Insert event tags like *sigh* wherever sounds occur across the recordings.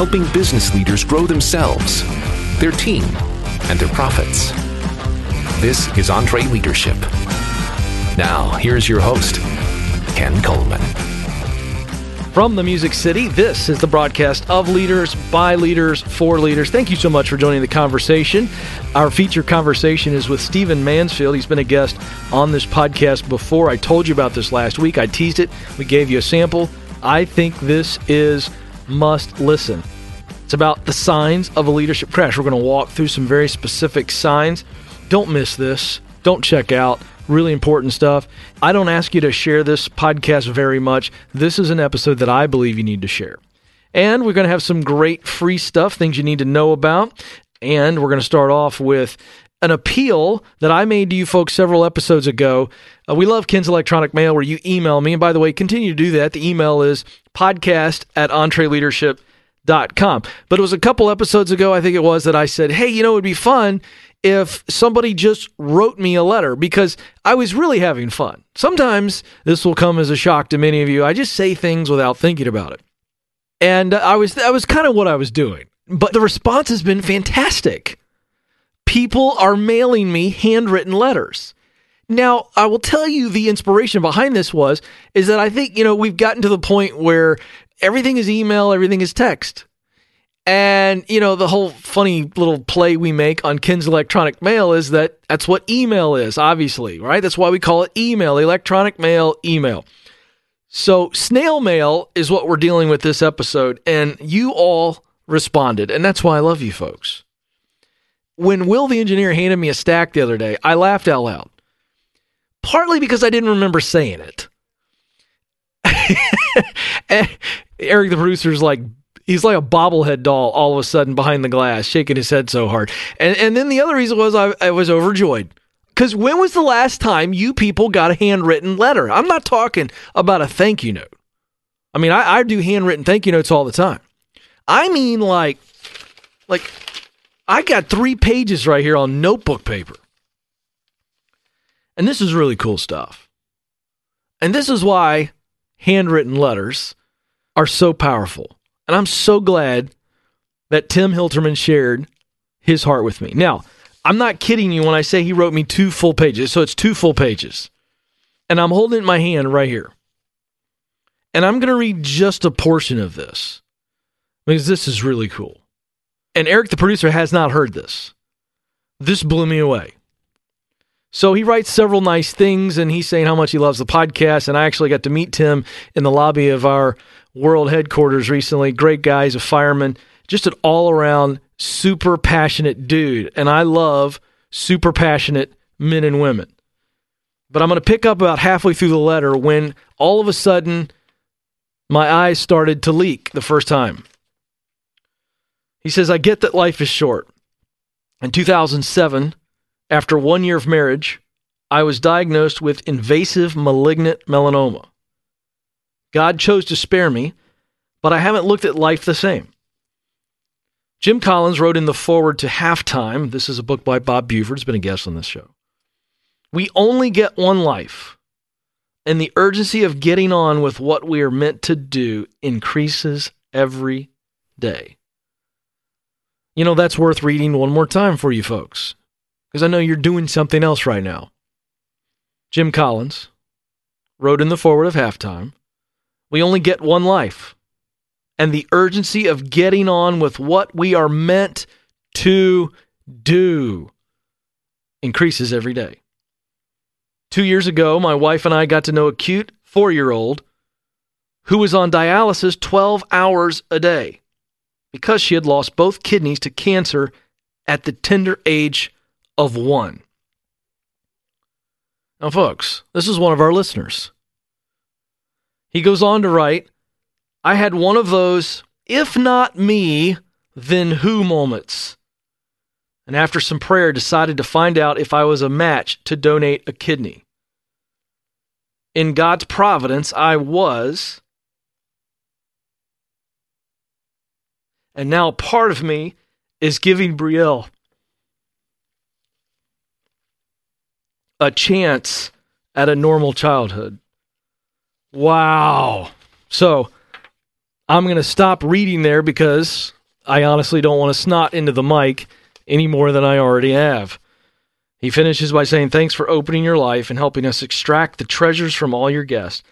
helping business leaders grow themselves, their team, and their profits. This is EntreLeadership. Now, here's your host, Ken Coleman. From the Music City, this is the broadcast of Leaders by Leaders for Leaders. Thank you so much for joining the conversation. Our feature conversation is with Stephen Mansfield. He's been a guest on this podcast before. I told you about this last week. I teased it. We gave you a sample. I think this is must listen. It's about the signs of a leadership crash. We're going to walk through some very specific signs. Don't miss this. Don't check out really important stuff. I don't ask you to share this podcast very much. This is an episode that I believe you need to share. And we're going to have some great free stuff, things you need to know about. And we're going to start off with an appeal that I made to you folks several episodes ago. Uh, we love Ken's Electronic Mail where you email me. And by the way, continue to do that. The email is podcast at entreleadership.com. But it was a couple episodes ago, I think it was, that I said, hey, you know, it would be fun if somebody just wrote me a letter because I was really having fun. Sometimes this will come as a shock to many of you. I just say things without thinking about it. And I was that was kind of what I was doing. But the response has been fantastic. People are mailing me handwritten letters. Now, I will tell you the inspiration behind this was is that I think, you know, we've gotten to the point where everything is email, everything is text. And, you know, the whole funny little play we make on Ken's electronic mail is that that's what email is, obviously, right? That's why we call it email, electronic mail, email. So, snail mail is what we're dealing with this episode. And you all responded. And that's why I love you folks. When Will the engineer handed me a stack the other day, I laughed out loud. Partly because I didn't remember saying it. *laughs* Eric, the producer, is like he's like a bobblehead doll all of a sudden behind the glass, shaking his head so hard. And and then the other reason was I, I was overjoyed. Because when was the last time you people got a handwritten letter? I'm not talking about a thank you note. I mean, I, I do handwritten thank you notes all the time. I mean, like, like I got three pages right here on notebook paper. And this is really cool stuff. And this is why handwritten letters are so powerful. And I'm so glad that Tim Hilterman shared his heart with me. Now, I'm not kidding you when I say he wrote me two full pages. So it's two full pages. And I'm holding it in my hand right here. And I'm going to read just a portion of this because this is really cool. And Eric, the producer, has not heard this. This blew me away. So he writes several nice things and he's saying how much he loves the podcast. And I actually got to meet Tim in the lobby of our world headquarters recently. Great guy, he's a fireman, just an all around super passionate dude. And I love super passionate men and women. But I'm going to pick up about halfway through the letter when all of a sudden my eyes started to leak the first time. He says, I get that life is short. In 2007, after one year of marriage, I was diagnosed with invasive malignant melanoma. God chose to spare me, but I haven't looked at life the same. Jim Collins wrote in the foreword to Halftime. This is a book by Bob Buford, has been a guest on this show. We only get one life, and the urgency of getting on with what we are meant to do increases every day. You know, that's worth reading one more time for you folks, because I know you're doing something else right now. Jim Collins wrote in the foreword of Halftime we only get one life. And the urgency of getting on with what we are meant to do increases every day. Two years ago, my wife and I got to know a cute four year old who was on dialysis 12 hours a day because she had lost both kidneys to cancer at the tender age of one. Now, folks, this is one of our listeners. He goes on to write, I had one of those, if not me, then who moments. And after some prayer, decided to find out if I was a match to donate a kidney. In God's providence, I was. And now part of me is giving Brielle a chance at a normal childhood. Wow. So I'm going to stop reading there because I honestly don't want to snot into the mic any more than I already have. He finishes by saying, Thanks for opening your life and helping us extract the treasures from all your guests.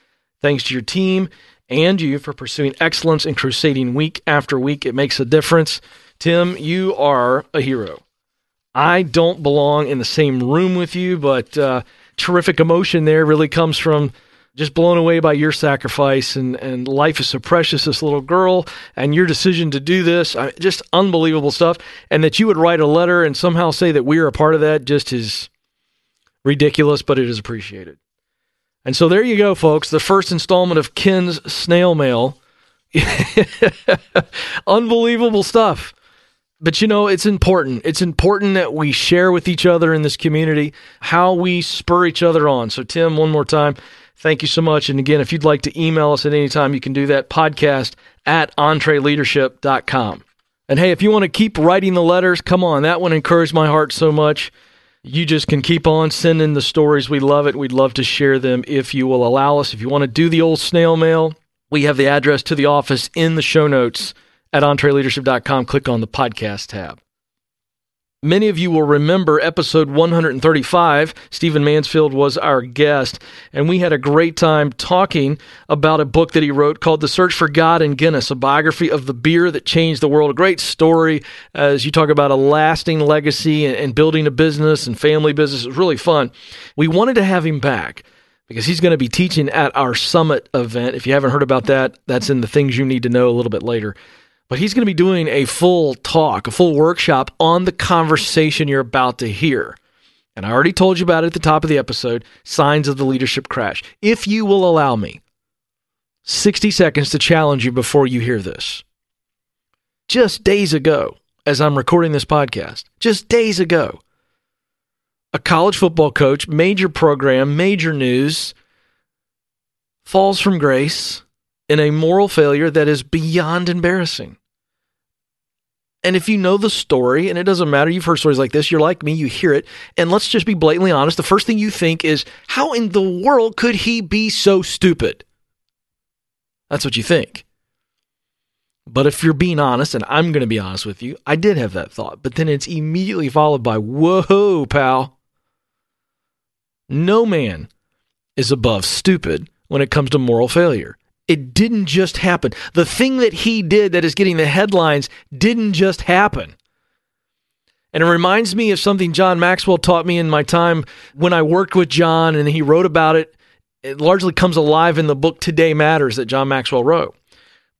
Thanks to your team and you for pursuing excellence and crusading week after week. It makes a difference. Tim, you are a hero. I don't belong in the same room with you, but uh, terrific emotion there really comes from just blown away by your sacrifice and, and life is so precious this little girl and your decision to do this. I, just unbelievable stuff. And that you would write a letter and somehow say that we are a part of that just is ridiculous but it is appreciated. And so there you go folks. The first installment of ken's snail mail. *laughs* Unbelievable stuff but you know, it's important. It's important that we share with each other in this community how we spur each other on. So, Tim, one more time, thank you so much. And again, if you'd like to email us at any time, you can do that podcast at entreleadership.com. And hey, if you want to keep writing the letters, come on. That one encouraged my heart so much. You just can keep on sending the stories. We love it. We'd love to share them if you will allow us. If you want to do the old snail mail, we have the address to the office in the show notes at entreleadership.com. Click on the podcast tab. Many of you will remember episode 135. Stephen Mansfield was our guest, and we had a great time talking about a book that he wrote called The Search for God in Guinness, a biography of the beer that changed the world. A great story as you talk about a lasting legacy and, building a business and family business. It was really fun. We wanted to have him back because he's going to be teaching at our summit event. If you haven't heard about that, that's in the things you need to know a little bit later. But he's going to be doing a full talk, a full workshop on the conversation you're about to hear. And I already told you about it at the top of the episode signs of the leadership crash. If you will allow me 60 seconds to challenge you before you hear this. Just days ago, as I'm recording this podcast, just days ago, a college football coach, major program, major news, falls from grace in a moral failure that is beyond embarrassing. And if you know the story, and it doesn't matter, you've heard stories like this, you're like me, you hear it, and let's just be blatantly honest. The first thing you think is, how in the world could he be so stupid? That's what you think. But if you're being honest, and I'm going to be honest with you, I did have that thought, but then it's immediately followed by, whoa, pal. No man is above stupid when it comes to moral failure. It didn't just happen. The thing that he did that is getting the headlines didn't just happen. And it reminds me of something John Maxwell taught me in my time when I worked with John and he wrote about it. It largely comes alive in the book Today Matters that John Maxwell wrote.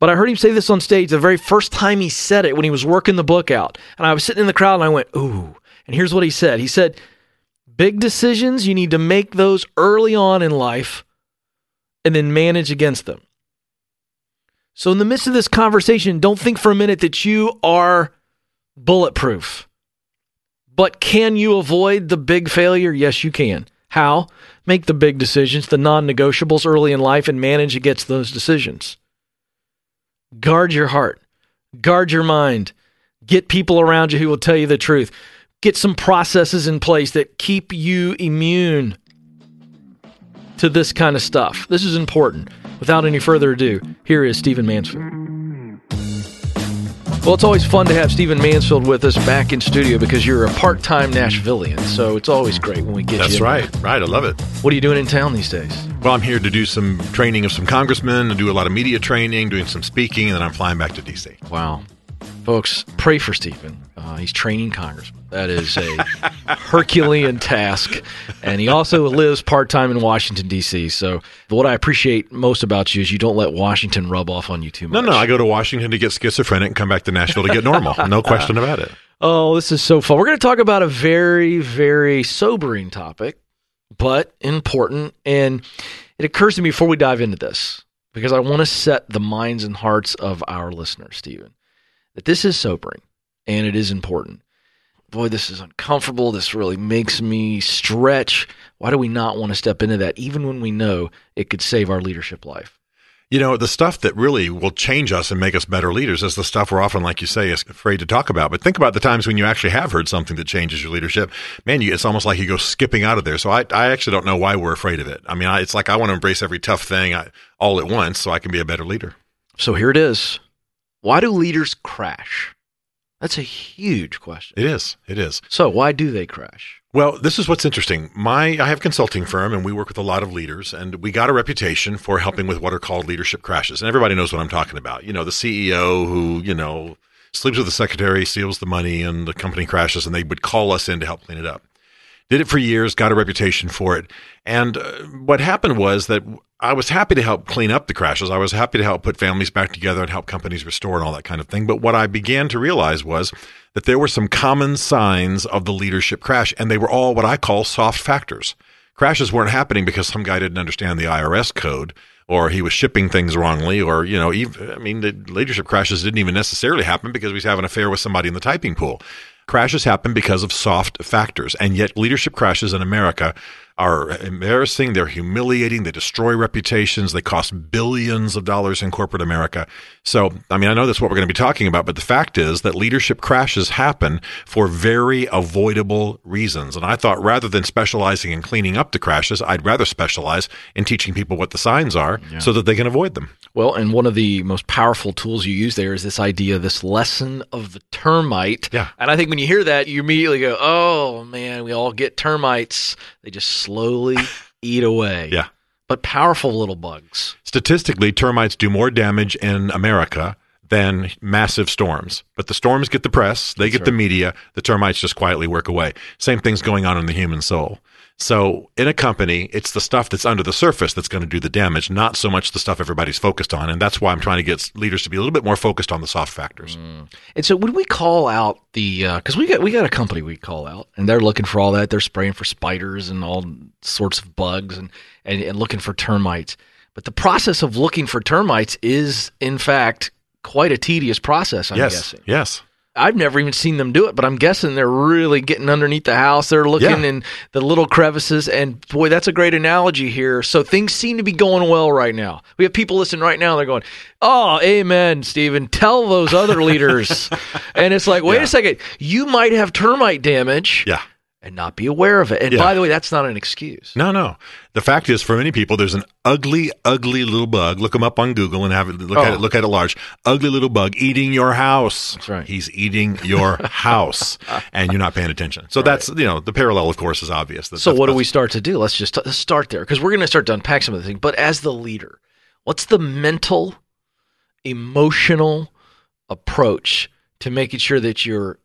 But I heard him say this on stage the very first time he said it when he was working the book out. And I was sitting in the crowd and I went, Ooh. And here's what he said He said, Big decisions, you need to make those early on in life and then manage against them. So, in the midst of this conversation, don't think for a minute that you are bulletproof. But can you avoid the big failure? Yes, you can. How? Make the big decisions, the non negotiables early in life, and manage against those decisions. Guard your heart, guard your mind, get people around you who will tell you the truth. Get some processes in place that keep you immune to this kind of stuff. This is important. Without any further ado, here is Stephen Mansfield. Well, it's always fun to have Stephen Mansfield with us back in studio because you're a part-time Nashvilleian, so it's always great when we get That's you. That's right, right. I love it. What are you doing in town these days? Well, I'm here to do some training of some congressmen, to do a lot of media training, doing some speaking, and then I'm flying back to D.C. Wow. Folks, pray for Stephen. Uh, he's training congressmen. That is a *laughs* Herculean task. And he also lives part time in Washington, D.C. So, what I appreciate most about you is you don't let Washington rub off on you too much. No, no. I go to Washington to get schizophrenic and come back to Nashville to get normal. *laughs* no question about it. Oh, this is so fun. We're going to talk about a very, very sobering topic, but important. And it occurs to me before we dive into this, because I want to set the minds and hearts of our listeners, Stephen, that this is sobering and it is important boy, this is uncomfortable. This really makes me stretch. Why do we not want to step into that, even when we know it could save our leadership life? You know, the stuff that really will change us and make us better leaders is the stuff we're often, like you say, is afraid to talk about. But think about the times when you actually have heard something that changes your leadership. Man, you, it's almost like you go skipping out of there. So I, I actually don't know why we're afraid of it. I mean, I, it's like I want to embrace every tough thing I, all at once so I can be a better leader. So here it is. Why do leaders crash? That's a huge question. It is. It is. So why do they crash? Well, this is what's interesting. My I have a consulting firm and we work with a lot of leaders and we got a reputation for helping with what are called leadership crashes. And everybody knows what I'm talking about. You know, the CEO who, you know, sleeps with the secretary, steals the money and the company crashes and they would call us in to help clean it up. Did it for years, got a reputation for it. And uh, what happened was that I was happy to help clean up the crashes. I was happy to help put families back together and help companies restore and all that kind of thing. But what I began to realize was that there were some common signs of the leadership crash, and they were all what I call soft factors. Crashes weren't happening because some guy didn't understand the IRS code or he was shipping things wrongly, or, you know, even, I mean, the leadership crashes didn't even necessarily happen because he was having an affair with somebody in the typing pool. Crashes happen because of soft factors. And yet, leadership crashes in America are embarrassing. They're humiliating. They destroy reputations. They cost billions of dollars in corporate America. So, I mean, I know that's what we're going to be talking about, but the fact is that leadership crashes happen for very avoidable reasons. And I thought rather than specializing in cleaning up the crashes, I'd rather specialize in teaching people what the signs are yeah. so that they can avoid them. Well, and one of the most powerful tools you use there is this idea, this lesson of the termite. Yeah. And I think when you hear that, you immediately go, oh man, we all get termites. They just slowly eat away. Yeah. But powerful little bugs. Statistically, termites do more damage in America than massive storms. But the storms get the press, they That's get right. the media, the termites just quietly work away. Same thing's going on in the human soul. So in a company, it's the stuff that's under the surface that's going to do the damage, not so much the stuff everybody's focused on. And that's why I'm trying to get leaders to be a little bit more focused on the soft factors. Mm. And so would we call out the because uh, we got we got a company we call out, and they're looking for all that. They're spraying for spiders and all sorts of bugs and, and, and looking for termites. But the process of looking for termites is, in fact, quite a tedious process. I'm yes, guessing. Yes. I've never even seen them do it, but I'm guessing they're really getting underneath the house. They're looking yeah. in the little crevices, and boy, that's a great analogy here. So things seem to be going well right now. We have people listening right now. They're going, "Oh, amen, Stephen. Tell those other leaders." *laughs* and it's like, wait yeah. a second, you might have termite damage. Yeah and not be aware of it. And yeah. by the way, that's not an excuse. No, no. The fact is, for many people, there's an ugly, ugly little bug. Look them up on Google and have it look oh. at it. Oh. Look at it large. Ugly little bug eating your house. That's right. He's eating your *laughs* house, and you're not paying attention. So right. that's you know the parallel, of course, is obvious. That, so what do we start to do? Let's just let's start there because we're going to start to unpack some of the things. But as the leader, what's the mental, emotional approach to making sure that you're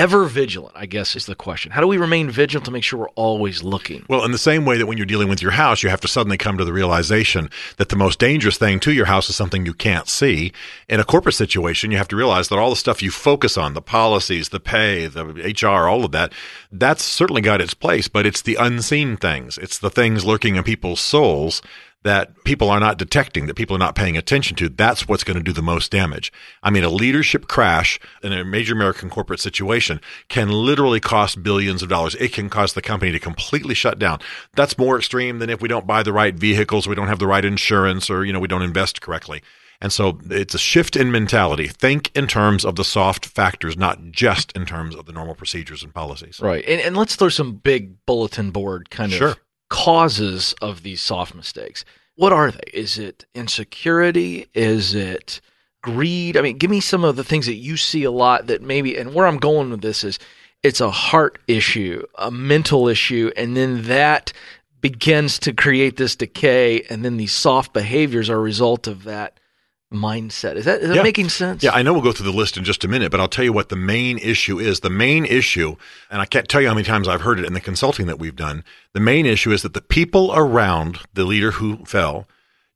ever vigilant, I guess is the question. How do we remain vigilant to make sure we're always looking? Well, in the same way that when you're dealing with your house, you have to suddenly come to the realization that the most dangerous thing to your house is something you can't see. In a corporate situation, you have to realize that all the stuff you focus on, the policies, the pay, the HR, all of that, that's certainly got its place, but it's the unseen things. It's the things lurking in people's souls that people are not detecting, that people are not paying attention to, that's what's going to do the most damage. I mean, a leadership crash in a major American corporate situation can literally cost billions of dollars. It can cause the company to completely shut down. That's more extreme than if we don't buy the right vehicles, we don't have the right insurance, or, you know, we don't invest correctly. And so it's a shift in mentality. Think in terms of the soft factors, not just in terms of the normal procedures and policies. Right. And, and let's throw some big bulletin board kind sure. of causes of these soft mistakes. What are they? Is it insecurity? Is it greed? I mean, give me some of the things that you see a lot that maybe, and where I'm going with this is it's a heart issue, a mental issue, and then that begins to create this decay, and then these soft behaviors are a result of that mindset. Is that, is that yeah. making sense? Yeah, I know we'll go through the list in just a minute, but I'll tell you what the main issue is. The main issue, and I can't tell you how many times I've heard it in the consulting that we've done, the main issue is that the people around the leader who fell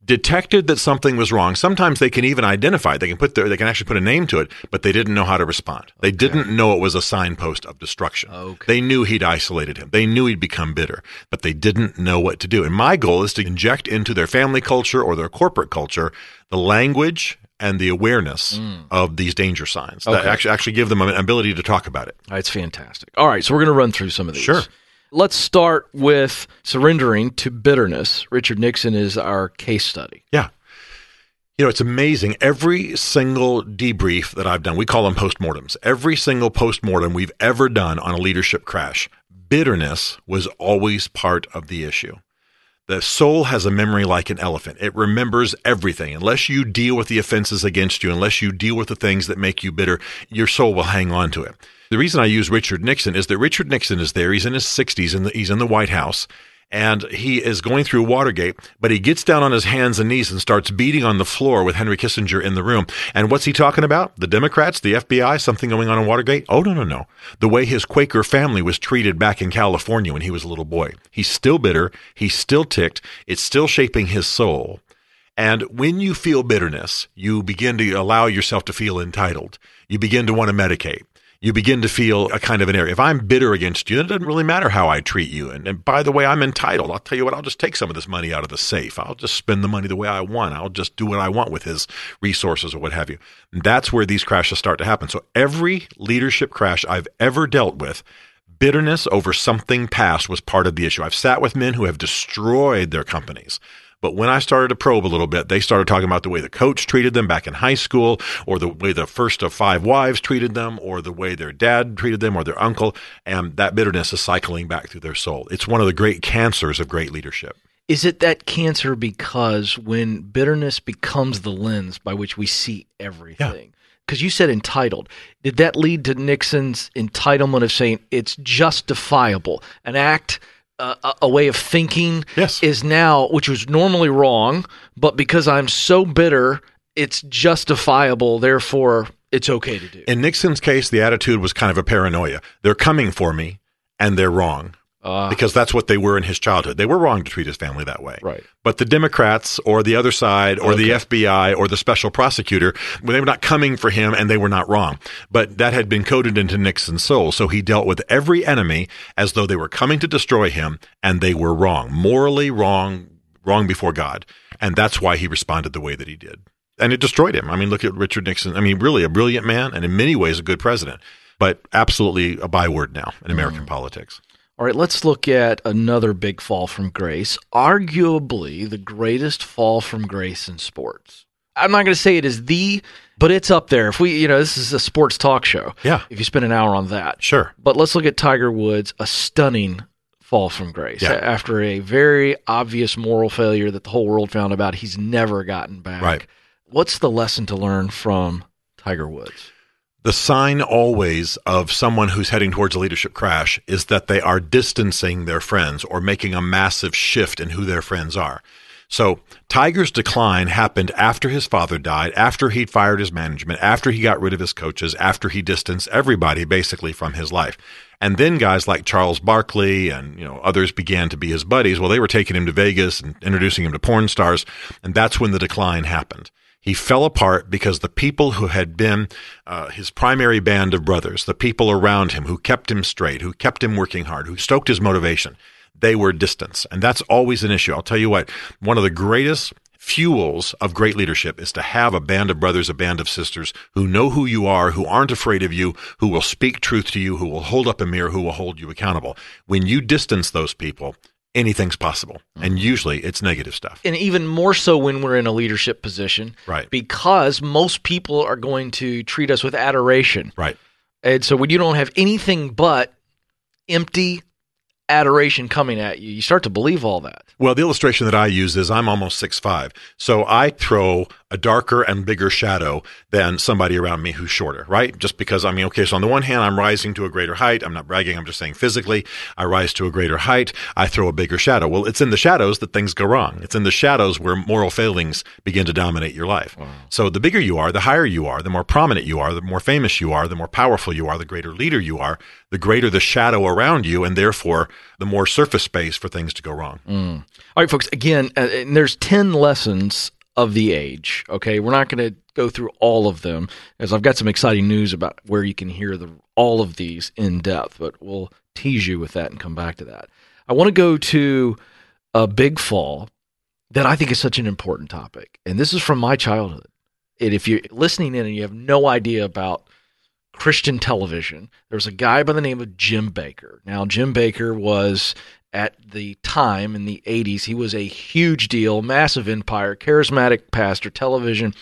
detected that something was wrong. Sometimes they can even identify. It. They can put their, they can actually put a name to it, but they didn't know how to respond. They okay. didn't know it was a signpost of destruction. Okay. They knew he'd isolated him. They knew he'd become bitter, but they didn't know what to do. And my goal is to inject into their family culture or their corporate culture the language and the awareness mm. of these danger signs okay. that actually actually give them an ability to talk about it. It's fantastic. All right, so we're going to run through some of these. Sure. Let's start with surrendering to bitterness. Richard Nixon is our case study. Yeah. You know, it's amazing. Every single debrief that I've done, we call them postmortems. Every single postmortem we've ever done on a leadership crash, bitterness was always part of the issue. The soul has a memory like an elephant. It remembers everything. Unless you deal with the offenses against you, unless you deal with the things that make you bitter, your soul will hang on to it. The reason I use Richard Nixon is that Richard Nixon is there. He's in his 60s and he's in the White House and he is going through Watergate, but he gets down on his hands and knees and starts beating on the floor with Henry Kissinger in the room. And what's he talking about? The Democrats, the FBI, something going on in Watergate? Oh, no, no, no. The way his Quaker family was treated back in California when he was a little boy. He's still bitter. He's still ticked. It's still shaping his soul. And when you feel bitterness, you begin to allow yourself to feel entitled. You begin to want to medicate you begin to feel a kind of an area. If I'm bitter against you, it doesn't really matter how I treat you. And, and, by the way, I'm entitled. I'll tell you what, I'll just take some of this money out of the safe. I'll just spend the money the way I want. I'll just do what I want with his resources or what have you. And that's where these crashes start to happen. So every leadership crash I've ever dealt with, bitterness over something past was part of the issue. I've sat with men who have destroyed their companies but when I started to probe a little bit, they started talking about the way the coach treated them back in high school, or the way the first of five wives treated them, or the way their dad treated them, or their uncle. And that bitterness is cycling back through their soul. It's one of the great cancers of great leadership. Is it that cancer because when bitterness becomes the lens by which we see everything? Because you said entitled. Did that lead to Nixon's entitlement of saying it's justifiable? An act Uh, a, a, way of thinking yes. is now, which was normally wrong, but because I'm so bitter, it's justifiable. Therefore, it's okay to do. In Nixon's case, the attitude was kind of a paranoia. They're coming for me, and they're wrong. Uh, because that's what they were in his childhood. They were wrong to treat his family that way. Right. But the Democrats or the other side or okay. the FBI or the special prosecutor, they were not coming for him and they were not wrong. But that had been coded into Nixon's soul. So he dealt with every enemy as though they were coming to destroy him and they were wrong, morally wrong, wrong before God. And that's why he responded the way that he did. And it destroyed him. I mean, look at Richard Nixon. I mean, really a brilliant man and in many ways a good president, but absolutely a byword now in American mm. politics. All right, let's look at another big fall from grace, arguably the greatest fall from grace in sports. I'm not going to say it is the, but it's up there. If we, you know, this is a sports talk show. Yeah. If you spend an hour on that. Sure. But let's look at Tiger Woods, a stunning fall from grace. Yeah. After a very obvious moral failure that the whole world found about, he's never gotten back. Right. What's the lesson to learn from Tiger Woods? The sign always of someone who's heading towards a leadership crash is that they are distancing their friends or making a massive shift in who their friends are. So Tiger's decline happened after his father died, after he'd fired his management, after he got rid of his coaches, after he distanced everybody basically from his life. And then guys like Charles Barkley and you know others began to be his buddies. Well, they were taking him to Vegas and introducing him to porn stars, and that's when the decline happened. He fell apart because the people who had been uh, his primary band of brothers, the people around him who kept him straight, who kept him working hard, who stoked his motivation, they were distance. And that's always an issue. I'll tell you what, one of the greatest fuels of great leadership is to have a band of brothers, a band of sisters who know who you are, who aren't afraid of you, who will speak truth to you, who will hold up a mirror, who will hold you accountable. When you distance those people, anything's possible. And mm-hmm. usually it's negative stuff. And even more so when we're in a leadership position. Right. Because most people are going to treat us with adoration. Right. And so when you don't have anything but empty adoration coming at you, you start to believe all that. Well, the illustration that I use is I'm almost six five, so I throw a darker and bigger shadow than somebody around me who's shorter, right? Just because I mean, okay, so on the one hand, I'm rising to a greater height. I'm not bragging. I'm just saying physically, I rise to a greater height. I throw a bigger shadow. Well, it's in the shadows that things go wrong. It's in the shadows where moral failings begin to dominate your life. Wow. So the bigger you are, the higher you are, the more prominent you are, the more famous you are, the more powerful you are, the greater leader you are, the greater the shadow around you, and therefore the more surface space for things to go wrong. Mm. All right, folks. Again, uh, there's ten lessons of the age. Okay, we're not going to go through all of them, as I've got some exciting news about where you can hear the, all of these in depth. But we'll tease you with that and come back to that. I want to go to a big fall that I think is such an important topic, and this is from my childhood. And if you're listening in and you have no idea about Christian television, there was a guy by the name of Jim Bakker. Now, Jim Bakker was at the time in the 80s. He was a huge deal, massive empire, charismatic pastor, television.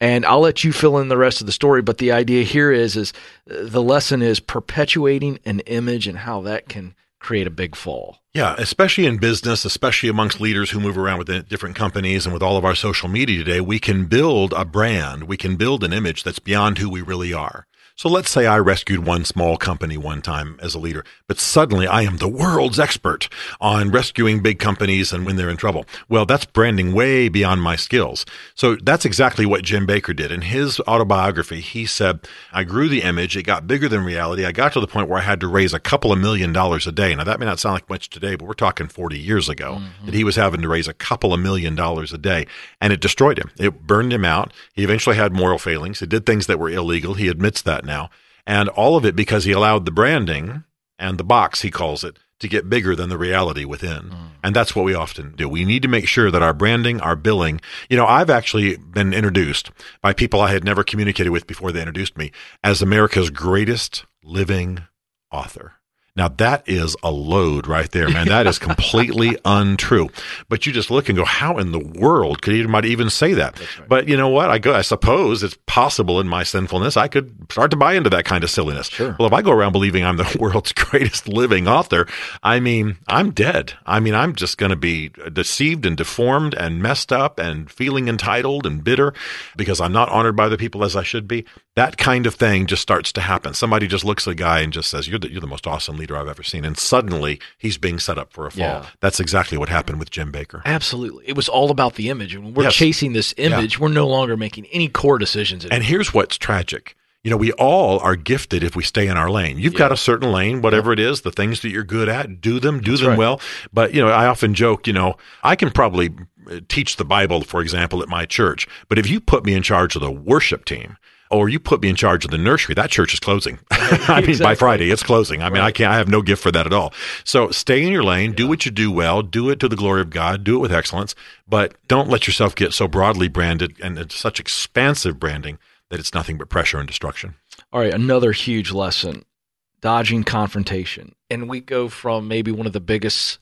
And I'll let you fill in the rest of the story, but the idea here is is uh, the lesson is perpetuating an image and how that can create a big fall. Yeah, especially in business, especially amongst leaders who move around within different companies and with all of our social media today, we can build a brand, we can build an image that's beyond who we really are. So let's say I rescued one small company one time as a leader, but suddenly I am the world's expert on rescuing big companies and when they're in trouble. Well, that's branding way beyond my skills. So that's exactly what Jim Bakker did. In his autobiography, he said, I grew the image. It got bigger than reality. I got to the point where I had to raise a couple of million dollars a day. Now that may not sound like much today, but we're talking 40 years ago mm-hmm. that he was having to raise a couple of million dollars a day and it destroyed him. It burned him out. He eventually had moral failings. He did things that were illegal. He admits that now. And all of it because he allowed the branding and the box, he calls it, to get bigger than the reality within. Mm. And that's what we often do. We need to make sure that our branding, our billing, you know, I've actually been introduced by people I had never communicated with before they introduced me as America's greatest living author. Now that is a load right there, man. That is *laughs* completely untrue. But you just look and go, how in the world could anybody even say that? Right. But you know what? I go, I suppose it's possible in my sinfulness. I could start to buy into that kind of silliness. Sure. Well, if I go around believing I'm the *laughs* world's greatest living author, I mean, I'm dead. I mean, I'm just going to be deceived and deformed and messed up and feeling entitled and bitter because I'm not honored by the people as I should be. That kind of thing just starts to happen. Somebody just looks at a guy and just says, "You're the, you're the most awesome leader." Leader I've ever seen. And suddenly he's being set up for a fall. Yeah. That's exactly what happened with Jim Bakker. Absolutely. It was all about the image. And When we're yes. chasing this image, yeah. we're no longer making any core decisions. And here's what's tragic. You know, we all are gifted if we stay in our lane. You've yeah. got a certain lane, whatever it is, the things that you're good at, do them, do That's them right. well. But, you know, I often joke, you know, I can probably uh, teach the Bible, for example, at my church. But if you put me in charge of the worship team, Oh, or you put me in charge of the nursery, that church is closing. *laughs* I mean, by Friday, it's closing. I mean, I can't, I have no gift for that at all. So stay in your lane, do what you do well, do it to the glory of God, do it with excellence, but don't let yourself get so broadly branded and it's such expansive branding that it's nothing but pressure and destruction. All right, another huge lesson dodging confrontation. And we go from maybe one of the biggest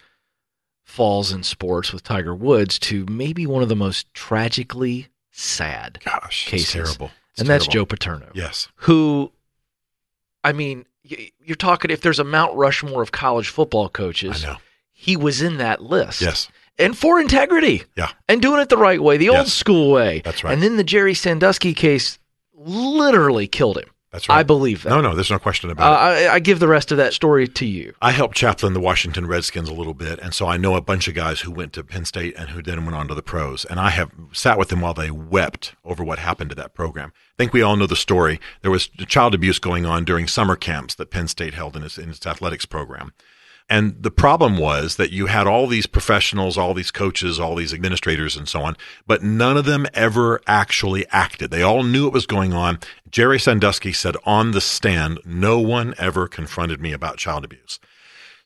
falls in sports with Tiger Woods to maybe one of the most tragically sad Gosh, cases. terrible and that's Joe Paterno. Yes. Who, I mean, you're talking if there's a Mount Rushmore of college football coaches, I know. he was in that list. Yes. And for integrity. Yeah. And doing it the right way, the yes. old school way. That's right. And then the Jerry Sandusky case literally killed him. That's right. I believe that. No, no, there's no question about uh, it. I, I, give the rest of that story to you. I helped chaplain the Washington Redskins a little bit, and so I know a bunch of guys who went to Penn State and who then went on to the pros. And I have sat with them while they wept over what happened to that program. I think we all know the story. There was child abuse going on during summer camps that Penn State held in its, in its athletics program. And the problem was that you had all these professionals, all these coaches, all these administrators and so on, but none of them ever actually acted. They all knew it was going on. Jerry Sandusky said on the stand, no one ever confronted me about child abuse.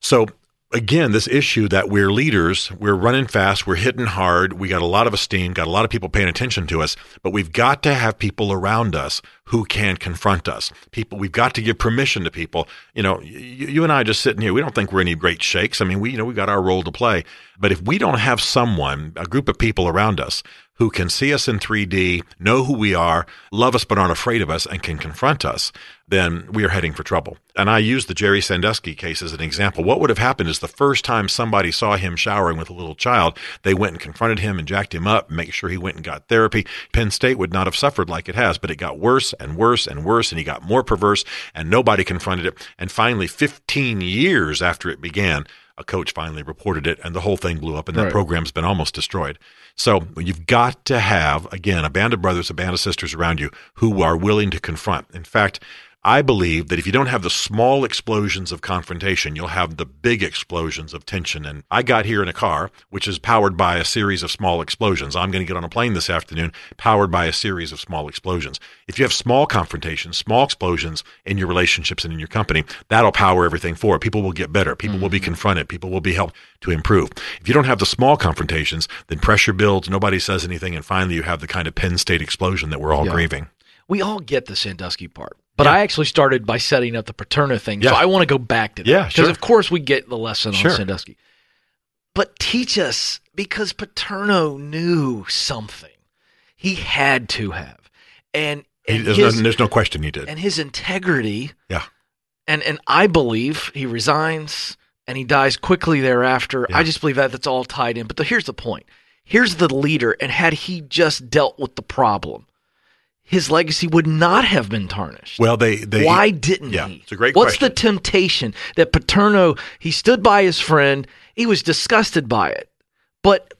So again, this issue that we're leaders, we're running fast, we're hitting hard, we got a lot of esteem, got a lot of people paying attention to us, but we've got to have people around us who can confront us. People, we've got to give permission to people. You know, you, you and I just sitting here, we don't think we're any great shakes. I mean, we, you know, we got our role to play. But if we don't have someone, a group of people around us who can see us in 3D, know who we are, love us but aren't afraid of us, and can confront us, then we are heading for trouble. And I use the Jerry Sandusky case as an example. What would have happened is the first time somebody saw him showering with a little child, they went and confronted him and jacked him up, make sure he went and got therapy. Penn State would not have suffered like it has, but it got worse and worse and worse, and he got more perverse, and nobody confronted it. And finally, 15 years after it began, a coach finally reported it, and the whole thing blew up, and that right. program's been almost destroyed. So you've got to have, again, a band of brothers, a band of sisters around you who are willing to confront. In fact, I believe that if you don't have the small explosions of confrontation, you'll have the big explosions of tension. And I got here in a car, which is powered by a series of small explosions. I'm going to get on a plane this afternoon, powered by a series of small explosions. If you have small confrontations, small explosions in your relationships and in your company, that'll power everything forward. People will get better. People mm-hmm. will be mm-hmm. confronted. People will be helped to improve. If you don't have the small confrontations, then pressure builds, nobody says anything, and finally you have the kind of Penn State explosion that we're all yeah. grieving. We all get the Sandusky part. But yeah. I actually started by setting up the Paterno thing. Yeah. So I want to go back to that. Yeah, Because, sure. of course, we get the lesson sure. on Sandusky. But teach us, because Paterno knew something. He had to have. And, and there's, his, no, there's no question he did. And his integrity. Yeah. And, and I believe he resigns and he dies quickly thereafter. Yeah. I just believe that that's all tied in. But the, here's the point. Here's the leader, and had he just dealt with the problem, his legacy would not have been tarnished. Well, they they Why didn't yeah, he? it's a great What's question. the temptation that Paterno? He stood by his friend. He was disgusted by it, but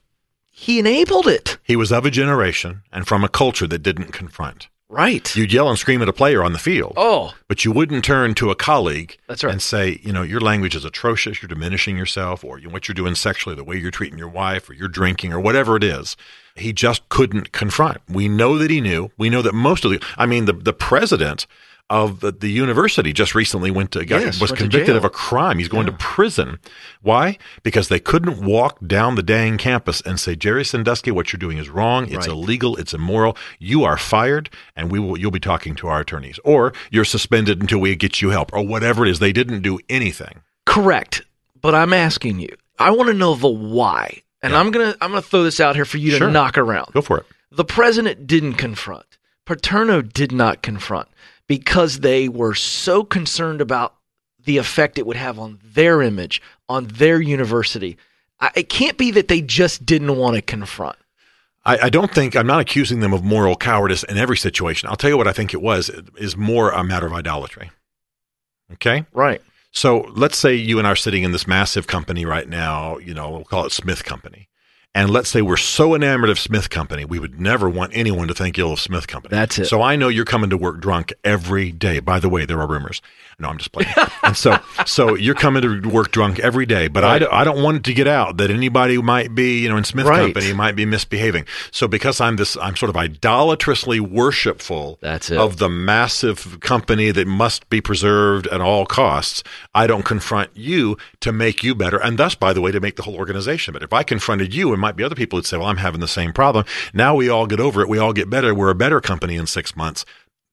he enabled it. he was of a generation and from a culture that didn't confront. Right. You'd yell and scream at a player on the field. oh, But you wouldn't turn to a colleague That's right. and say, you know, your language is atrocious, you're diminishing yourself, or you what you're doing sexually, the way you're treating your wife, or you're drinking, or whatever it is. He just couldn't confront. We know that he knew. We know that most of the, I mean, the, the president of the, the university just recently went to, got, Yes, was went convicted of a crime. He's going to prison. Why? Because they couldn't walk down the dang campus and say, Jerry Sandusky, what you're doing is wrong. It's Right. illegal. It's immoral. You are fired, and we will. You'll be talking to our attorneys, or you're suspended until we get you help, or whatever it is. They didn't do anything. correct. But I'm asking you. I want to know the why, and I'm gonna I'm gonna throw this out here for you to knock around. Go for it. The president didn't confront. Paterno did not confront because they were so concerned about the effect it would have on their image, on their university. I, it can't be that they just didn't want to confront. I, I don't think I'm not accusing them of moral cowardice in every situation. I'll tell you what I think it was It is more a matter of idolatry. Okay. Right. So let's say you and I are sitting in this massive company right now, you know, we'll call it Smith Company. And let's say we're so enamored of Smith Company, we would never want anyone to think ill of Smith Company. That's it. So I know you're coming to work drunk every day. By the way, there are rumors. No, I'm just playing. *laughs* and so, so you're coming to work drunk every day, but I, don't, I don't want it to get out that anybody might be, you know, in Smith Right. Company might be misbehaving. So because I'm this, I'm sort of idolatrously worshipful That's it. of the massive company that must be preserved at all costs. I don't confront you to make you better, and thus, by the way, to make the whole organization better. If I confronted you, and might be other people who'd say, "Well, I'm having the same problem." Now we all get over it. We all get better. We're a better company in six months.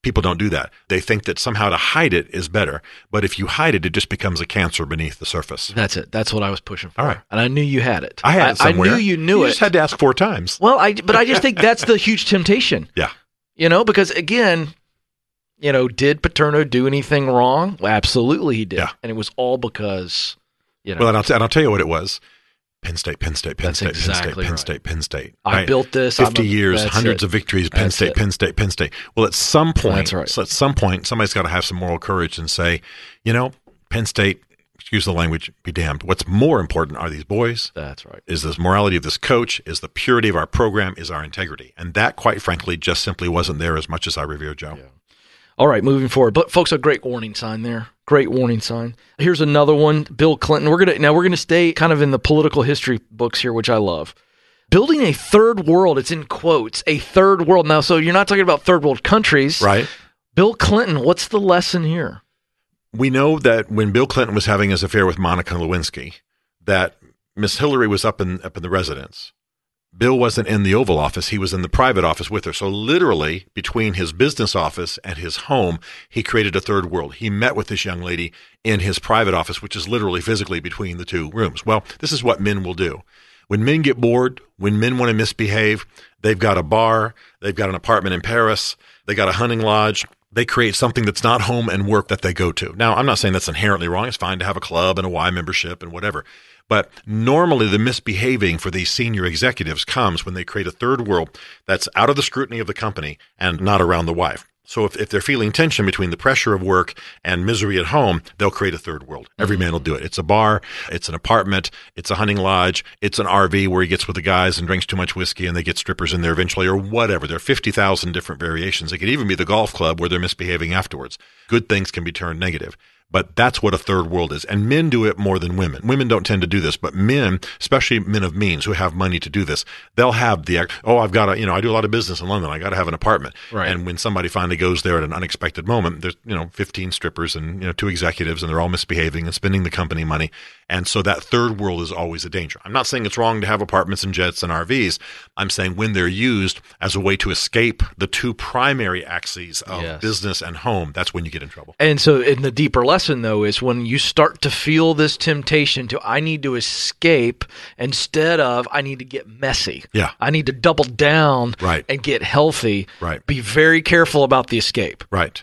People don't do that. They think that somehow to hide it is better. But if you hide it, it just becomes a cancer beneath the surface. That's it. That's what I was pushing for. All right. And I knew you had it. I had it somewhere. I knew you knew it. you it. just had to ask four times. well, I but I just think that's the huge temptation. *laughs* Yeah. You know, because again, you know, did Paterno do anything wrong? Well, absolutely he did. Yeah. And it was all because, you know, Well, and I'll, t- and I'll tell you what it was. Penn State, Penn State, Penn That's State, Penn State, exactly Penn right. State, Penn State. I Right? built this. 50 a- years, hundreds it. of victories, Penn That's State, it. Penn State, Penn State. Well, at some point, That's right. so at some point, somebody's got to have some moral courage and say, you know, Penn State, excuse the language, be damned. What's more important are these boys, That's right. is this morality of this coach, is the purity of our program, is our integrity. And that, quite frankly, just simply wasn't there as much as I revere Joe. All right, moving forward. But folks, a great warning sign there. Great warning sign. Here's another one. Bill Clinton. We're gonna now we're gonna stay kind of in the political history books here, which I love. Building a third world. It's in quotes. A third world. Now, so you're not talking about third world countries, Right? Bill Clinton. What's the lesson here? we know that when Bill Clinton was having his affair with Monica Lewinsky, that Miss Hillary was up in up in the residence. Bill wasn't in the Oval Office; he was in the private office with her. So, literally, between his business office and his home, he created a third world. He met with this young lady in his private office, which is literally physically between the two rooms. Well, this is what men will do. When men get bored, when men want to misbehave, they've got a bar, they've got an apartment in Paris, they got a hunting lodge. They create something that's not home and work that they go to. Now, I'm not saying that's inherently wrong. It's fine to have a club and a Y membership and whatever. But normally the misbehaving for these senior executives comes when they create a third world that's out of the scrutiny of the company and not around the wife. So if, if they're feeling tension between the pressure of work and misery at home, they'll create a third world. Every mm-hmm. man will do it. It's a bar, it's an apartment, it's a hunting lodge, it's an RV where he gets with the guys and drinks too much whiskey and they get strippers in there eventually or whatever. There are 50,000 different variations. It could even be the golf club where they're misbehaving afterwards. Good things can be turned negative. But that's what a third world is. And men do it more than women. Women don't tend to do this, but men, especially men of means who have money to do this, they'll have the, oh, I've got to, you know, I do a lot of business in London. I got to have an apartment. Right. And when somebody finally goes there at an unexpected moment, there's, you know, 15 strippers and, you know, two executives and they're all misbehaving and spending the company money. And so that third world is always a danger. I'm not saying it's wrong to have apartments and jets and RVs. I'm saying when they're used as a way to escape the two primary axes of Yes. business and home, that's when you get in trouble. And so, in the deeper lesson, though, is when you start to feel this temptation to, I need to escape instead of, I need to get messy. Yeah. I need to double down Right. and get healthy. Right. Be very careful about the escape. Right.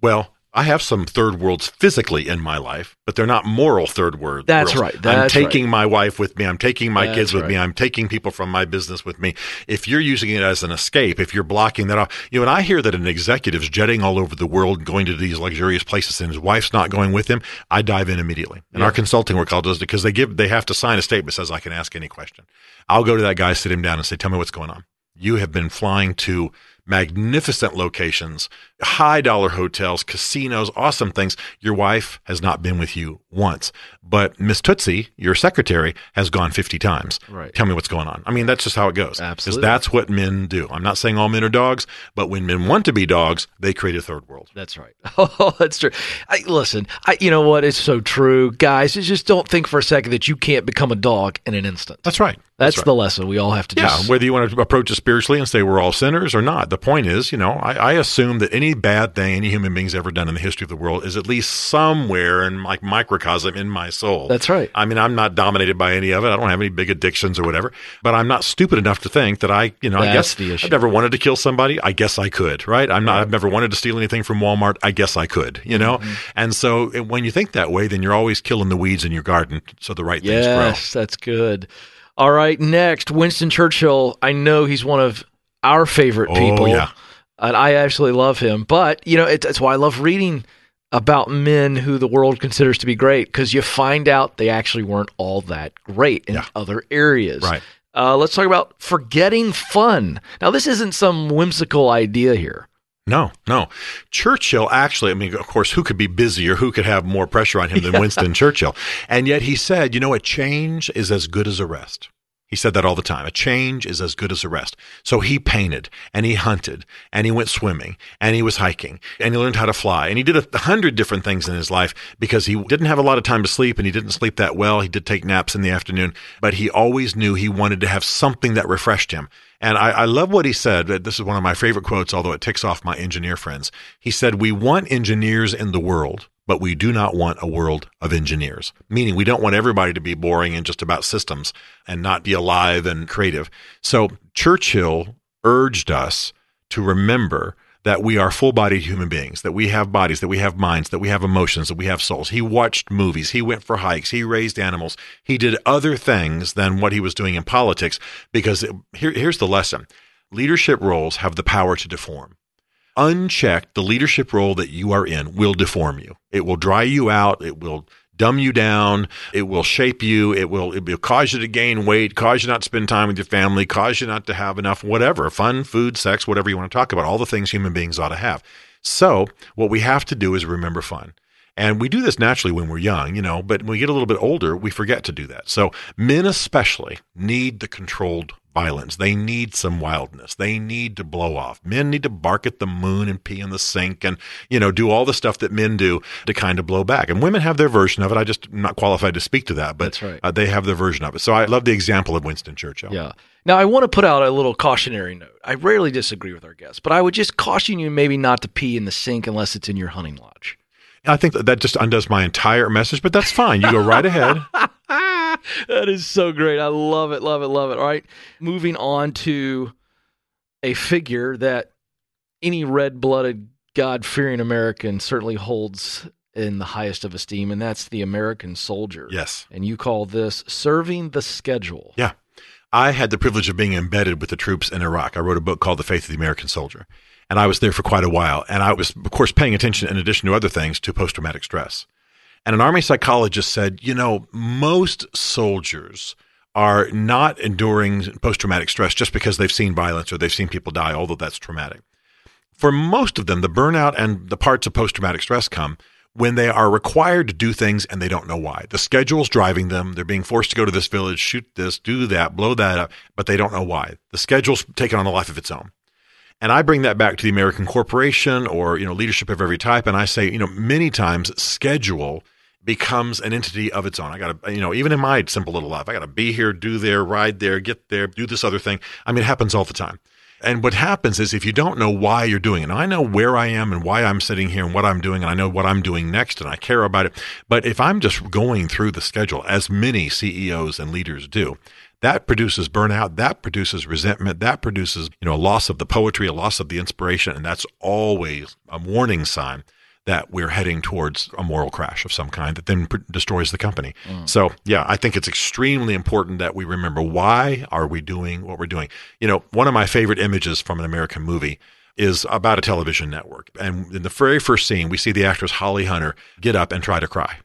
Well, I have some third worlds physically in my life, but they're not moral third world. That's worlds. right. I'm taking right. my wife with me. I'm taking my That's kids with me. I'm taking people from my business with me. If you're using it as an escape, if you're blocking that off, you know, and I hear that an executive's jetting all over the world, going to these luxurious places, and his wife's not going with him, I dive in immediately. And Yeah. our consulting work all does it because they give they have to sign a statement that says I can ask any question. I'll go to that guy, sit him down, and say, "Tell me what's going on." You have been flying to magnificent locations, high dollar hotels, casinos, awesome things. Your wife has not been with you once, but Miss Tootsie, your secretary, has gone 50 times. Right. Tell me what's going on. I mean, that's just how it goes. Absolutely. Because that's what men do. I'm not saying all men are dogs, but when men want to be dogs, they create a third world. That's right. *laughs* Oh, that's true. I, listen, I, you know what? It's so true, guys. Just don't think for a second that you can't become a dog in an instant. That's right. That's, right. the lesson we all have to Yeah, just. whether you want to approach it spiritually and say we're all sinners or not. The point is, you know, I, I assume that any bad thing any human being's ever done in the history of the world is at least somewhere in like microcosm in my soul. That's right. I mean, I'm not dominated by any of it. I don't have any big addictions or whatever, but I'm not stupid enough to think that I, you know, I guess the issue. I've never wanted to kill somebody. I guess I could, right? I'm not, I've never wanted to steal anything from Walmart. I guess I could, you know? Mm-hmm. And so eh, when you think that way, then you're always killing the weeds in your garden so the right things grow. Yes, that's good. All right, next, Winston Churchill. I know he's one of our favorite Oh, people. yeah. And I actually love him. But, you know, it's, that's why I love reading about men who the world considers to be great because you find out they actually weren't all that great in Yeah. other areas. Right. Uh, let's talk about forgetting fun. Now, this isn't some whimsical idea here. No, no. Churchill actually, I mean, of course, who could be busier? Who could have more pressure on him than *laughs* Winston Churchill? And yet he said, you know, a change is as good as a rest. He said that all the time. A change is as good as a rest. So he painted and he hunted and he went swimming and he was hiking and he learned how to fly and he did a hundred different things in his life because he didn't have a lot of time to sleep and he didn't sleep that well. He did take naps in the afternoon, but he always knew he wanted to have something that refreshed him. And I, I love what he said. This is one of my favorite quotes, although it ticks off my engineer friends. He said, We want engineers in the world, but we do not want a world of engineers. Meaning, we don't want everybody to be boring and just about systems and not be alive and creative. So, Churchill urged us to remember that we are full bodied human beings, that we have bodies, that we have minds, that we have emotions, that we have souls. He watched movies, he went for hikes, he raised animals, he did other things than what he was doing in politics because it, here, here's the lesson leadership roles have the power to deform. Unchecked, the leadership role that you are in will deform you. It will dry you out. It will dumb you down. It will shape you. It will, it will cause you to gain weight, cause you not to spend time with your family, cause you not to have enough whatever, fun, food, sex, whatever you want to talk about, all the things human beings ought to have. So what we have to do is remember fun. And we do this naturally when we're young, you know, but when we get a little bit older, we forget to do that. So men especially need the controlled violence. They need some wildness. They need to blow off. Men need to bark at the moon and pee in the sink and, you know, do all the stuff that men do to kind of blow back. And women have their version of it. I just am not qualified to speak to that, but right. uh, they have their version of it. So I love the example of Winston Churchill. Yeah. Now, I want to put out a little cautionary note. I rarely disagree with our guests, but I would just caution you maybe not to pee in the sink unless it's in your hunting lodge. I think that, that just undoes my entire message, but that's fine. You go right ahead. *laughs* that is so great. I love it, love it, love it. All right. Moving on to a figure that any red blooded, God fearing American certainly holds in the highest of esteem, and that's the American soldier. Yes. And you call this serving the schedule. Yeah. I had the privilege of being embedded with the troops in Iraq. I wrote a book called The Faith of the American Soldier, and I was there for quite a while. And I was, of course, paying attention, in addition to other things, to post traumatic stress. And an Army psychologist said, you know, most soldiers are not enduring post traumatic stress just because they've seen violence or they've seen people die, although that's traumatic. For most of them, the burnout and the parts of post traumatic stress come when they are required to do things and they don't know why. The schedule's driving them. They're being forced to go to this village, shoot this, do that, blow that up, but they don't know why. The schedule's taken on a life of its own. And I bring that back to the American corporation or, you know, leadership of every type. And I say, you know, many times schedule becomes an entity of its own. I got to, you know, even in my simple little life, I got to be here, do there, ride there, get there, do this other thing. I mean, it happens all the time. And what happens is if you don't know why you're doing it, I know where I am and why I'm sitting here and what I'm doing, and I know what I'm doing next and I care about it. But if I'm just going through the schedule, as many CEOs and leaders do, that produces burnout, that produces resentment, that produces, you know, a loss of the poetry, a loss of the inspiration, and that's always a warning sign that we're heading towards a moral crash of some kind that then pr- destroys the company. Mm. So, yeah, I think it's extremely important that we remember why are we doing what we're doing. You know, one of my favorite images from an American movie is about a television network. And in the very first scene, we see the actress Holly Hunter get up and try to cry.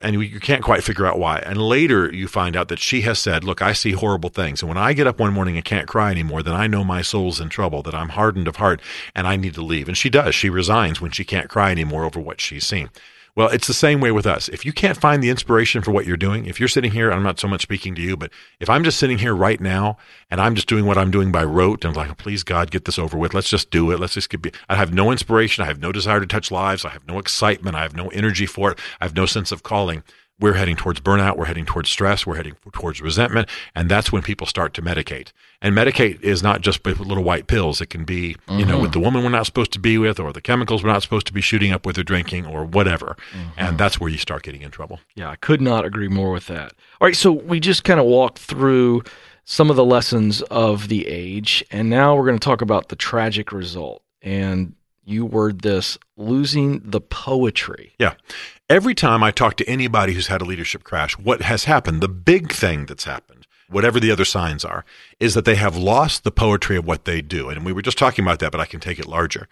And you- can't quite figure out why. And later you find out that she has said, Look, I see horrible things. And when I get up one morning and can't cry anymore, then I know my soul's in trouble, that I'm hardened of heart and I need to leave. And she does. She resigns when she can't cry anymore over what she's seen. Well, it's the same way with us. If you can't find the inspiration for what you're doing, if you're sitting here, I'm not so much speaking to you, but if I'm just sitting here right now and I'm just doing what I'm doing by rote and I'm like, please God, get this over with. Let's just do it. Let's just get, I have no inspiration. I have no desire to touch lives. I have no excitement. I have no energy for it. I have no sense of calling. We're heading towards burnout. We're heading towards stress. We're heading towards resentment. And that's when people start to medicate. And medicate is not just with little white pills. It can be, you know, mm-hmm. with the woman we're not supposed to be with or the chemicals we're not supposed to be shooting up with or drinking or whatever. Mm-hmm. And that's where you start getting in trouble. Yeah, I could not agree more with that. All right, so we just kind of walked through some of the lessons of the age, and now we're going to talk about the tragic result. And you word this losing the poetry. Yeah. Every time I talk to anybody who's had a leadership crash, what has happened, the big thing that's happened, whatever the other signs are, is that they have lost the poetry of what they do. And we were just talking about that, but I can take it larger.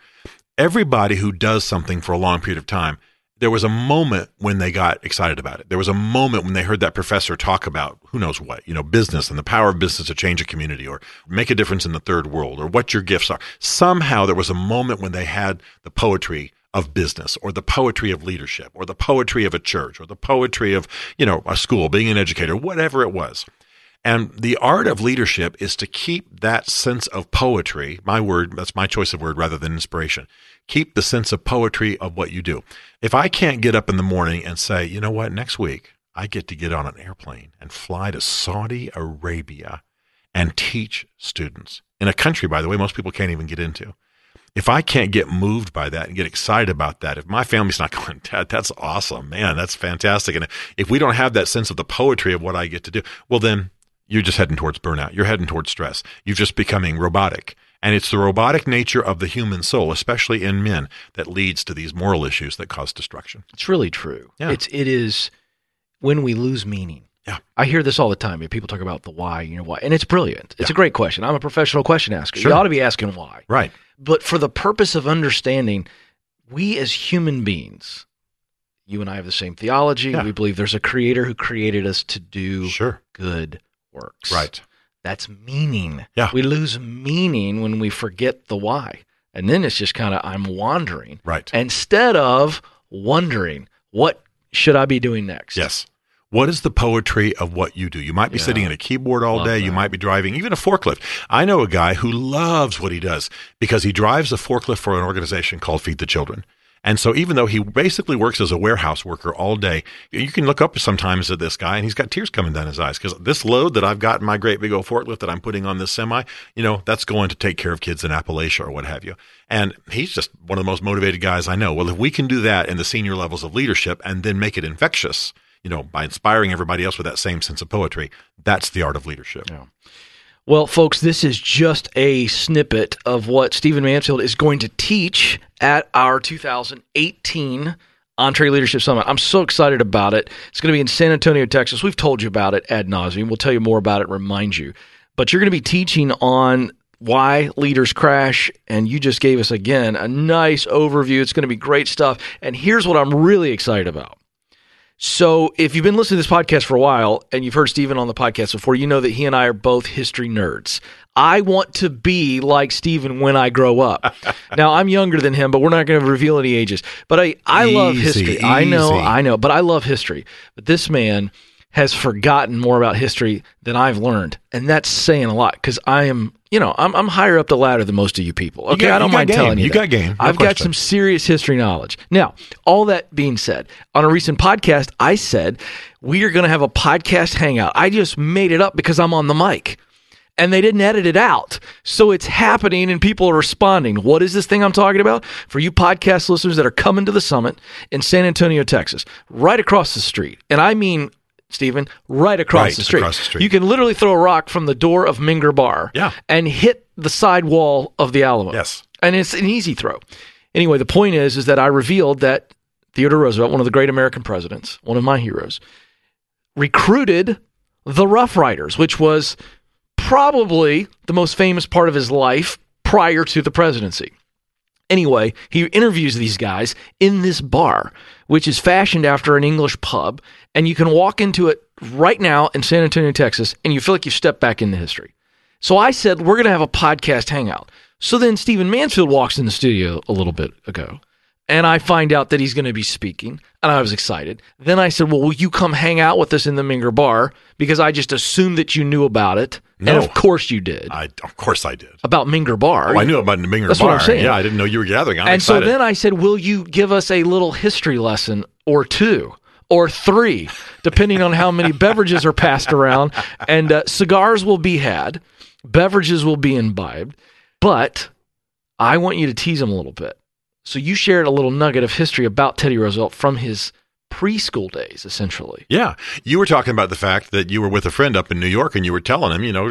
Everybody who does something for a long period of time, there was a moment when they got excited about it. There was a moment when they heard that professor talk about who knows what, you know, business and the power of business to change a community or make a difference in the third world or what your gifts are. Somehow there was a moment when they had the poetry of business or the poetry of leadership or the poetry of a church or the poetry of, you know, a school, being an educator, whatever it was. And the art of leadership is to keep that sense of poetry, my word, that's my choice of word rather than inspiration. Keep the sense of poetry of what you do. If I can't get up in the morning and say, you know what, next week I get to get on an airplane and fly to Saudi Arabia and teach students in a country, by the way, most people can't even get into. If I can't get moved by that and get excited about that, if my family's not *laughs* going, Dad, that's awesome, man, that's fantastic. And if we don't have that sense of the poetry of what I get to do, well, then you're just heading towards burnout. You're heading towards stress. You're just becoming robotic. And it's the robotic nature of the human soul, especially in men, that leads to these moral issues that cause destruction. It's really true. Yeah. It's it is when we lose meaning. Yeah. I hear this all the time. People talk about the why, you know why, and it's brilliant. It's a great question. I'm a professional question asker. Sure. You ought to be asking why. Right. But for the purpose of understanding, we as human beings, you and I have the same theology. Yeah. We believe there's a creator who created us to do Sure. good works. Right. That's meaning. Yeah. We lose meaning when we forget the why. And then it's just kind of I'm wandering Right. instead of wondering what should I be doing next? Yes. What is the poetry of what you do? You might be Yeah. sitting at a keyboard all Love day. You might be driving even a forklift. I know a guy who loves what he does because he drives a forklift for an organization called Feed the Children. And so even though he basically works as a warehouse worker all day, you can look up sometimes at this guy and he's got tears coming down his eyes because this load that I've got in my great big old forklift that I'm putting on this semi, you know, that's going to take care of kids in Appalachia or what have you. And he's just one of the most motivated guys I know. Well, if we can do that in the senior levels of leadership and then make it infectious, you know, by inspiring everybody else with that same sense of poetry, that's the art of leadership. Yeah. Well, folks, this is just a snippet of what Stephen Mansfield is going to teach at our 2018 EntreLeadership Summit. I'm so excited about it. It's going to be in San Antonio, Texas. We've told you about it ad nauseum. We'll tell you more about it, remind you. But you're going to be teaching on why leaders crash, and you just gave us again a nice overview. It's going to be great stuff. And here's what I'm really excited about. So, if you've been listening to this podcast for a while and you've heard Stephen on the podcast before, you know that he and I are both history nerds. I want to be like Stephen when I grow up. *laughs* now, I'm younger than him, but we're not going to reveal any ages. But I, I love Easy, history. I know. I know, but I love history. But this man has forgotten more about history than I've learned. And that's saying a lot because I am, you know, I'm, I'm higher up the ladder than most of you people. Okay. got- I don't mind game. telling you. You that. got game. No I've got some serious history knowledge. Now, all that being said, on a recent podcast, I said we are going to have a podcast hangout. I just made it up because I'm on the mic. And they didn't edit it out. So it's happening and people are responding. What is this thing I'm talking about? For you podcast listeners that are coming to the summit in San Antonio, Texas, right across the street. And I mean, Stephen, right across Right the street. across the street. You can literally throw a rock from the door of Menger Bar Yeah. and hit the side wall of the Alamo. Yes. And it's an easy throw. Anyway, the point is, is that I revealed that Theodore Roosevelt, one of the great American presidents, one of my heroes, recruited the Rough Riders, which was probably the most famous part of his life prior to the presidency. Anyway, he interviews these guys in this bar, which is fashioned after an English pub, and you can walk into it right now in San Antonio, Texas, and you feel like you've stepped back into history. So I said, we're going to have a podcast hangout. So then Stephen Mansfield walks in the studio a little bit ago, and I find out that he's going to be speaking, and I was excited. Then I said, Well, will you come hang out with us in the Menger Bar? Because I just assumed that you knew about it. No. And of course you did. I, of course I did. about Menger Bar. Oh, I knew about the Menger That's Bar. what I'm saying. Yeah, I didn't know you were gathering. I'm and excited. so then I said, Will you give us a little history lesson or two? Or three, depending on how many beverages are passed around. And uh, cigars will be had, beverages will be imbibed. But I want you to tease him a little bit. So you shared a little nugget of history about Teddy Roosevelt from his preschool days, essentially. Yeah. You were talking about the fact that you were with a friend up in New York and you were telling him, you know,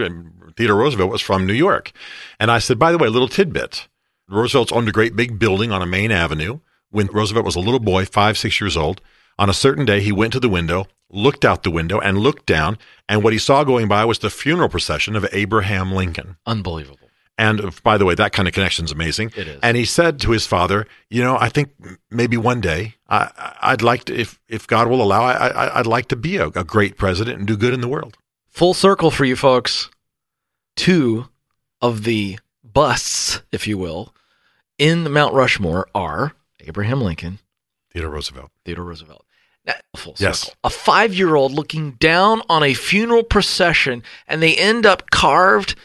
Theodore Roosevelt was from New York. And I said, by the way, a little tidbit. Roosevelt's owned a great big building on a main avenue. When Roosevelt was a little boy, five, six years old, on a certain day, he went to the window, looked out the window, and looked down. And what he saw going by was the funeral procession of Abraham Lincoln. Unbelievable. And uh, by the way, that kind of connection is amazing. It is. And he said to his father, "You know, I think maybe one day I, I'd like to, if if God will allow, I, I I'd like to be a, a great president and do good in the world." Full circle for you folks. Two of the busts, if you will, in the Mount Rushmore are Abraham Lincoln, Theodore Roosevelt. Theodore Roosevelt. Now, full Yes. A five year old looking down on a funeral procession, and they end up carved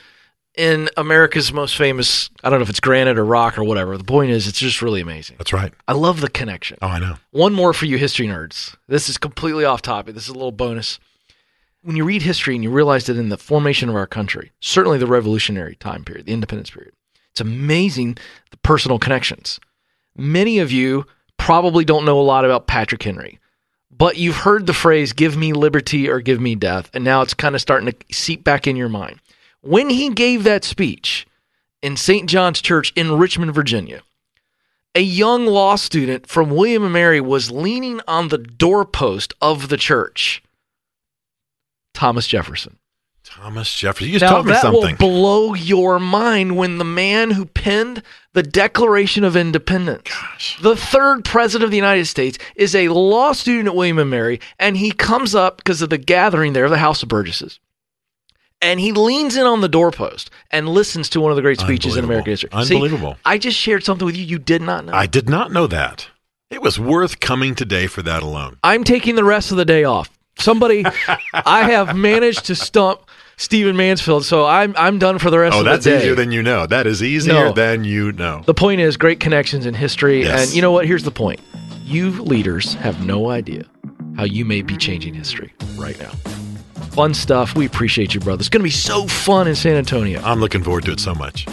in America's most famous, I don't know if it's granite or rock or whatever. The point is, it's just really amazing. That's right. I love the connection. Oh, I know. One more for you history nerds. This is completely off topic. This is a little bonus. When you read history and you realize that in the formation of our country, certainly the revolutionary time period, the independence period, it's amazing the personal connections. Many of you probably don't know a lot about Patrick Henry, but you've heard the phrase, give me liberty or give me death. And now it's kind of starting to seep back in your mind. When he gave that speech in St. John's Church in Richmond, Virginia, a young law student from William and Mary was leaning on the doorpost of the church. Thomas Jefferson. Thomas Jefferson. You just now taught me that something. will blow your mind when the man who penned the Declaration of Independence, Gosh. the third president of the United States, is a law student at William and Mary, and he comes up because of the gathering there, of the House of Burgesses. And he leans in on the doorpost and listens to one of the great speeches in American history. See, Unbelievable. I just shared something with you you did not know. I did not know that. It was worth coming today for that alone. I'm taking the rest of the day off. Somebody, *laughs* I have managed to stump Stephen Mansfield, so I'm I'm done for the rest Oh, of the day. Oh, that's easier than you know. That is easier No. than you know. the point is great connections in history, Yes. and you know what? Here's the point: you leaders have no idea how you may be changing history right now. Fun stuff. We appreciate you, brother. It's going to be so fun in San Antonio. I'm looking forward to it so much.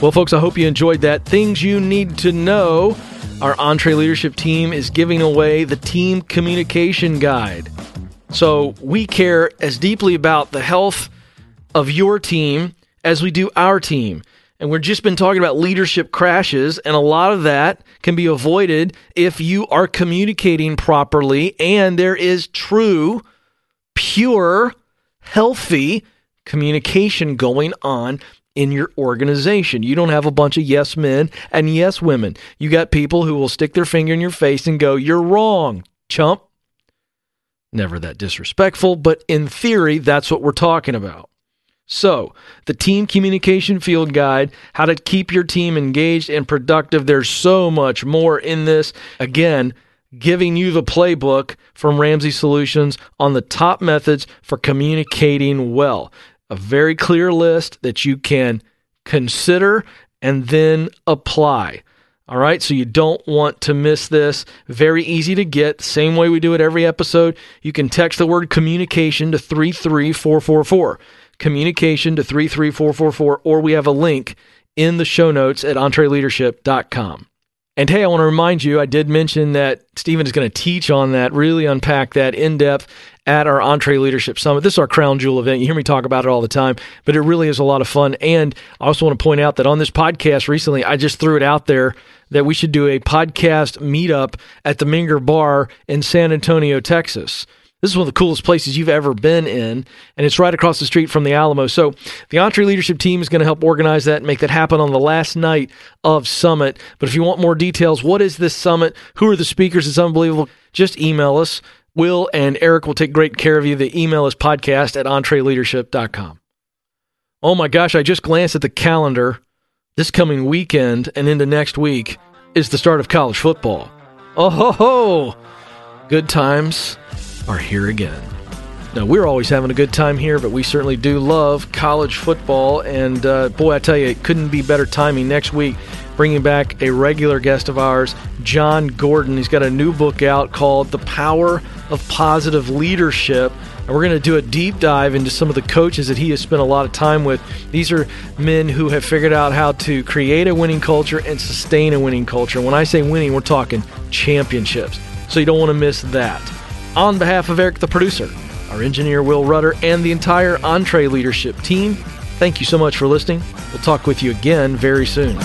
Well, folks, I hope you enjoyed that. Things you need to know. Our EntreLeadership team is giving away the Team Communication Guide. So we care as deeply about the health of your team as we do our team. And we've just been talking about leadership crashes, and a lot of that can be avoided if you are communicating properly and there is true, pure, healthy communication going on in your organization. You don't have a bunch of yes men and yes women. You got people who will stick their finger in your face and go, You're wrong, chump. Never that disrespectful, but in theory, that's what we're talking about. So, the Team Communication Field Guide, how to keep your team engaged and productive. There's so much more in this. Again, giving you the playbook from Ramsey Solutions on the top methods for communicating well. A very clear list that you can consider and then apply. All right, so you don't want to miss this. Very easy to get. Same way we do it every episode. You can text the word communication to 33444. Communication to 33444, or we have a link in the show notes at entreleadership.com. And hey, I want to remind you, I did mention that Stephen is going to teach on that, really unpack that in depth at our EntreLeadership Summit. This is our crown jewel event. You hear me talk about it all the time, but it really is a lot of fun. And I also want to point out that on this podcast recently, I just threw it out there that we should do a podcast meetup at the Menger Bar in San Antonio, Texas. This is one of the coolest places you've ever been in, and it's right across the street from the Alamo. So, the EntreLeadership team is going to help organize that and make that happen on the last night of Summit. But if you want more details, what is this summit? Who are the speakers? It's unbelievable. Just email us. Will and Eric will take great care of you. The email is podcast at entreleadership.com. Oh my gosh, I just glanced at the calendar. This coming weekend and into next week is the start of college football. Oh ho ho! Good times are here again. Now, we're always having a good time here, but we certainly do love college football. And uh, boy, I tell you, it couldn't be better timing next week. Bringing back a regular guest of ours, Jon Gordon. He's got a new book out called The Power of Positive Leadership. And we're going to do a deep dive into some of the coaches that he has spent a lot of time with. These are men who have figured out how to create a winning culture and sustain a winning culture. When I say winning, we're talking championships. So you don't want to miss that. On behalf of Eric, the producer, our engineer Will Rudder, and the entire EntreLeadership team, thank you so much for listening. We'll talk with you again very soon.